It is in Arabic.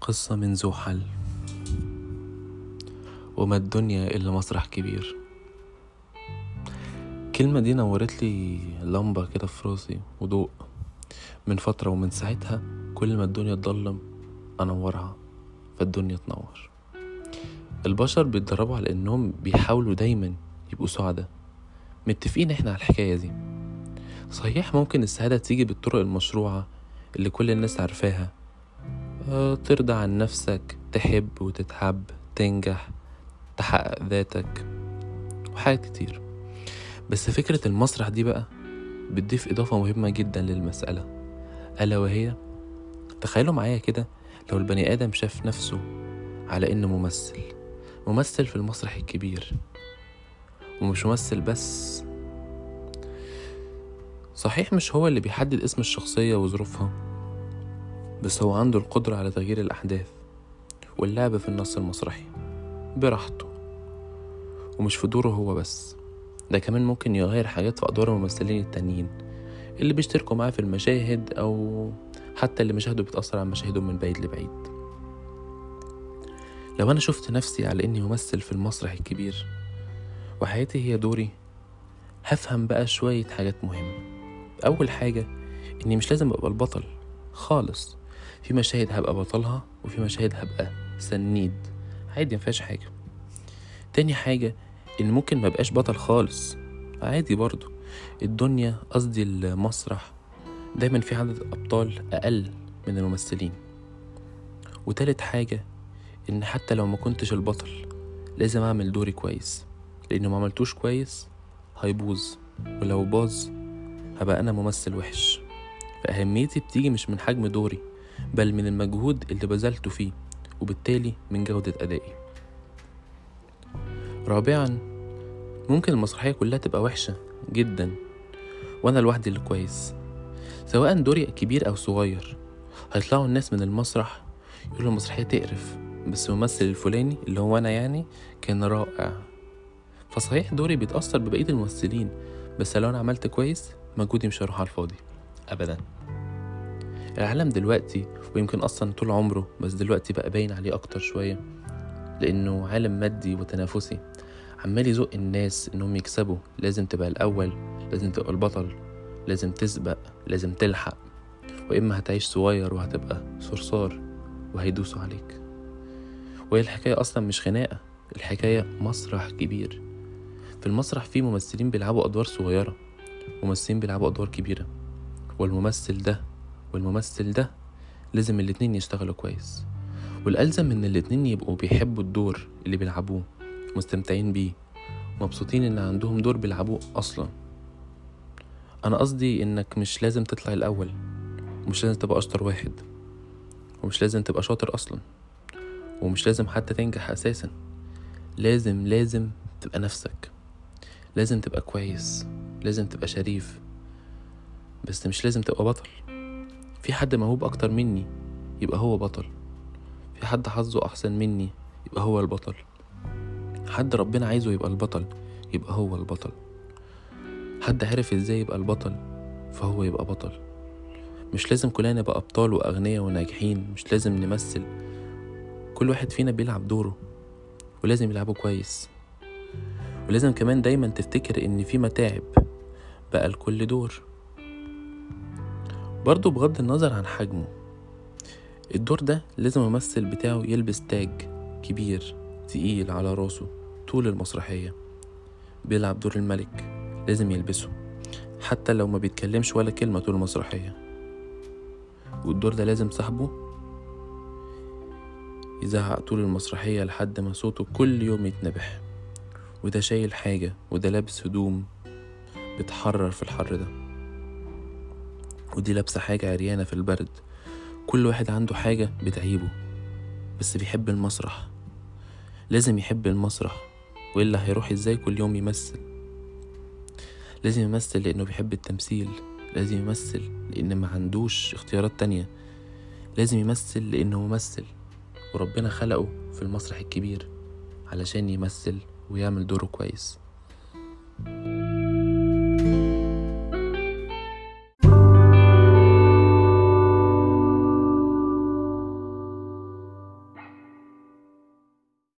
قصة من ذو حل. وما الدنيا إلا مسرح كبير. الكلمة دي نورت لي لمبة كده في راسي وضوء. من فترة ومن ساعتها كل ما الدنيا تضلم أنورها فالدنيا تنور. البشر بيتدربوا على إنهم بيحاولوا دايما يبقوا سعداء. متفقين إحنا على الحكاية دي. صحيح ممكن السعادة تيجي بالطرق المشروعة اللي كل الناس عارفاها. ترضى عن نفسك تحب وتتحب تنجح تحقق ذاتك وحاجات كتير. بس فكرة المسرح دي بقى بتضيف إضافة مهمة جدا للمسألة. ألا وهي تخيلوا معايا كده لو البني آدم شاف نفسه على إنه ممثل. ممثل في المسرح الكبير. ومش ممثل بس. صحيح مش هو اللي بيحدد اسم الشخصية وظروفها؟ بس هو عنده القدرة على تغيير الأحداث واللعب في النص المسرحي. براحته. ومش في دوره هو بس. ده كمان ممكن يغير حاجات في أدوار الممثلين التانيين اللي بيشتركوا معاه في المشاهد أو حتى اللي مشاهده بتأثر على مشاهدهم من بعيد لبعيد. لو أنا شفت نفسي على إني ممثل في المسرح الكبير وحياتي هي دوري هفهم بقى شوية حاجات مهمة. أول حاجة إني مش لازم أبقى البطل خالص. في مشاهد هبقى بطلها وفي مشاهد هبقى سنيد. عادي مفيهاش حاجة. تاني حاجة إن ممكن مبقاش بطل خالص. عادي برضو. الدنيا قصدي المسرح دايما في عدد أبطال أقل من الممثلين. وتالت حاجة إن حتى لو ما كنتش البطل لازم أعمل دوري كويس. لأنه ما عملتوش كويس هيبوظ. ولو باظ هبقى أنا ممثل وحش. فأهميتي بتيجي مش من حجم دوري. بل من المجهود اللي بذلته فيه وبالتالي من جودة أدائي. رابعا ممكن المسرحية كلها تبقى وحشة جدا وأنا لوحدي اللي كويس. سواء دوري كبير أو صغير هيطلعوا الناس من المسرح يقولوا المسرحية تقرف بس الممثل الفلاني اللي هو أنا يعني كان رائع. فصحيح دوري بيتأثر ببقية الممثلين بس لو أنا عملت كويس مجهودي مش هيروح على الفاضي. أبدا. العالم دلوقتي ويمكن أصلا طول عمره بس دلوقتي بقى باين عليه أكتر شوية لأنه عالم مادي وتنافسي. عمال يزق الناس إنهم يكسبوا. لازم تبقى الأول لازم تبقى البطل لازم تسبق لازم تلحق. وإما هتعيش صغير وهتبقى صرصار وهيدوسوا عليك. وهي الحكاية أصلا مش خناقة الحكاية مسرح كبير. في المسرح فيه ممثلين بيلعبوا أدوار صغيرة ممثلين بيلعبوا أدوار كبيرة. والممثل ده والممثل ده لازم الاتنين يشتغلوا كويس. والألزم إن الاتنين يبقوا بيحبوا الدور اللي بيلعبوه مستمتعين بيه مبسوطين إن عندهم دور بيلعبوه أصلا. أنا قصدي إنك مش لازم تطلع الأول ومش لازم تبقى أشطر واحد ومش لازم تبقى شاطر أصلا ومش لازم حتى تنجح أساسا. لازم لازم تبقى نفسك. لازم تبقى كويس لازم تبقى شريف بس مش لازم تبقى بطل. في حد موهوب أكتر مني يبقى هو بطل. في حد حظه أحسن مني يبقى هو البطل. حد ربنا عايزه يبقى البطل يبقى هو البطل. حد عرف إزاي يبقى البطل فهو يبقى بطل. مش لازم كلنا نبقى أبطال وأغنياء وناجحين مش لازم نمثل. كل واحد فينا بيلعب دوره ولازم يلعبه كويس. ولازم كمان دايما تفتكر إن في متاعب بقى لكل دور. برضه بغض النظر عن حجمه. الدور ده لازم الممثل بتاعه يلبس تاج كبير تقيل على راسه طول المسرحية. بيلعب دور الملك لازم يلبسه حتى لو ما بيتكلمش ولا كلمة طول المسرحية. والدور ده لازم صاحبه يزعق طول المسرحية لحد ما صوته كل يوم يتنبح. وده شايل حاجة وده لابس هدوم بتحرر في الحر ده. ودي لابسة حاجة عريانة في البرد. كل واحد عنده حاجة بتعيبه بس بيحب المسرح. لازم يحب المسرح وإلا هيروح إزاي كل يوم يمثل؟ لازم يمثل لأنه بيحب التمثيل لازم يمثل لأن ما عندوش اختيارات تانية. لازم يمثل لأنه ممثل وربنا خلقه في المسرح الكبير علشان يمثل ويعمل دوره كويس.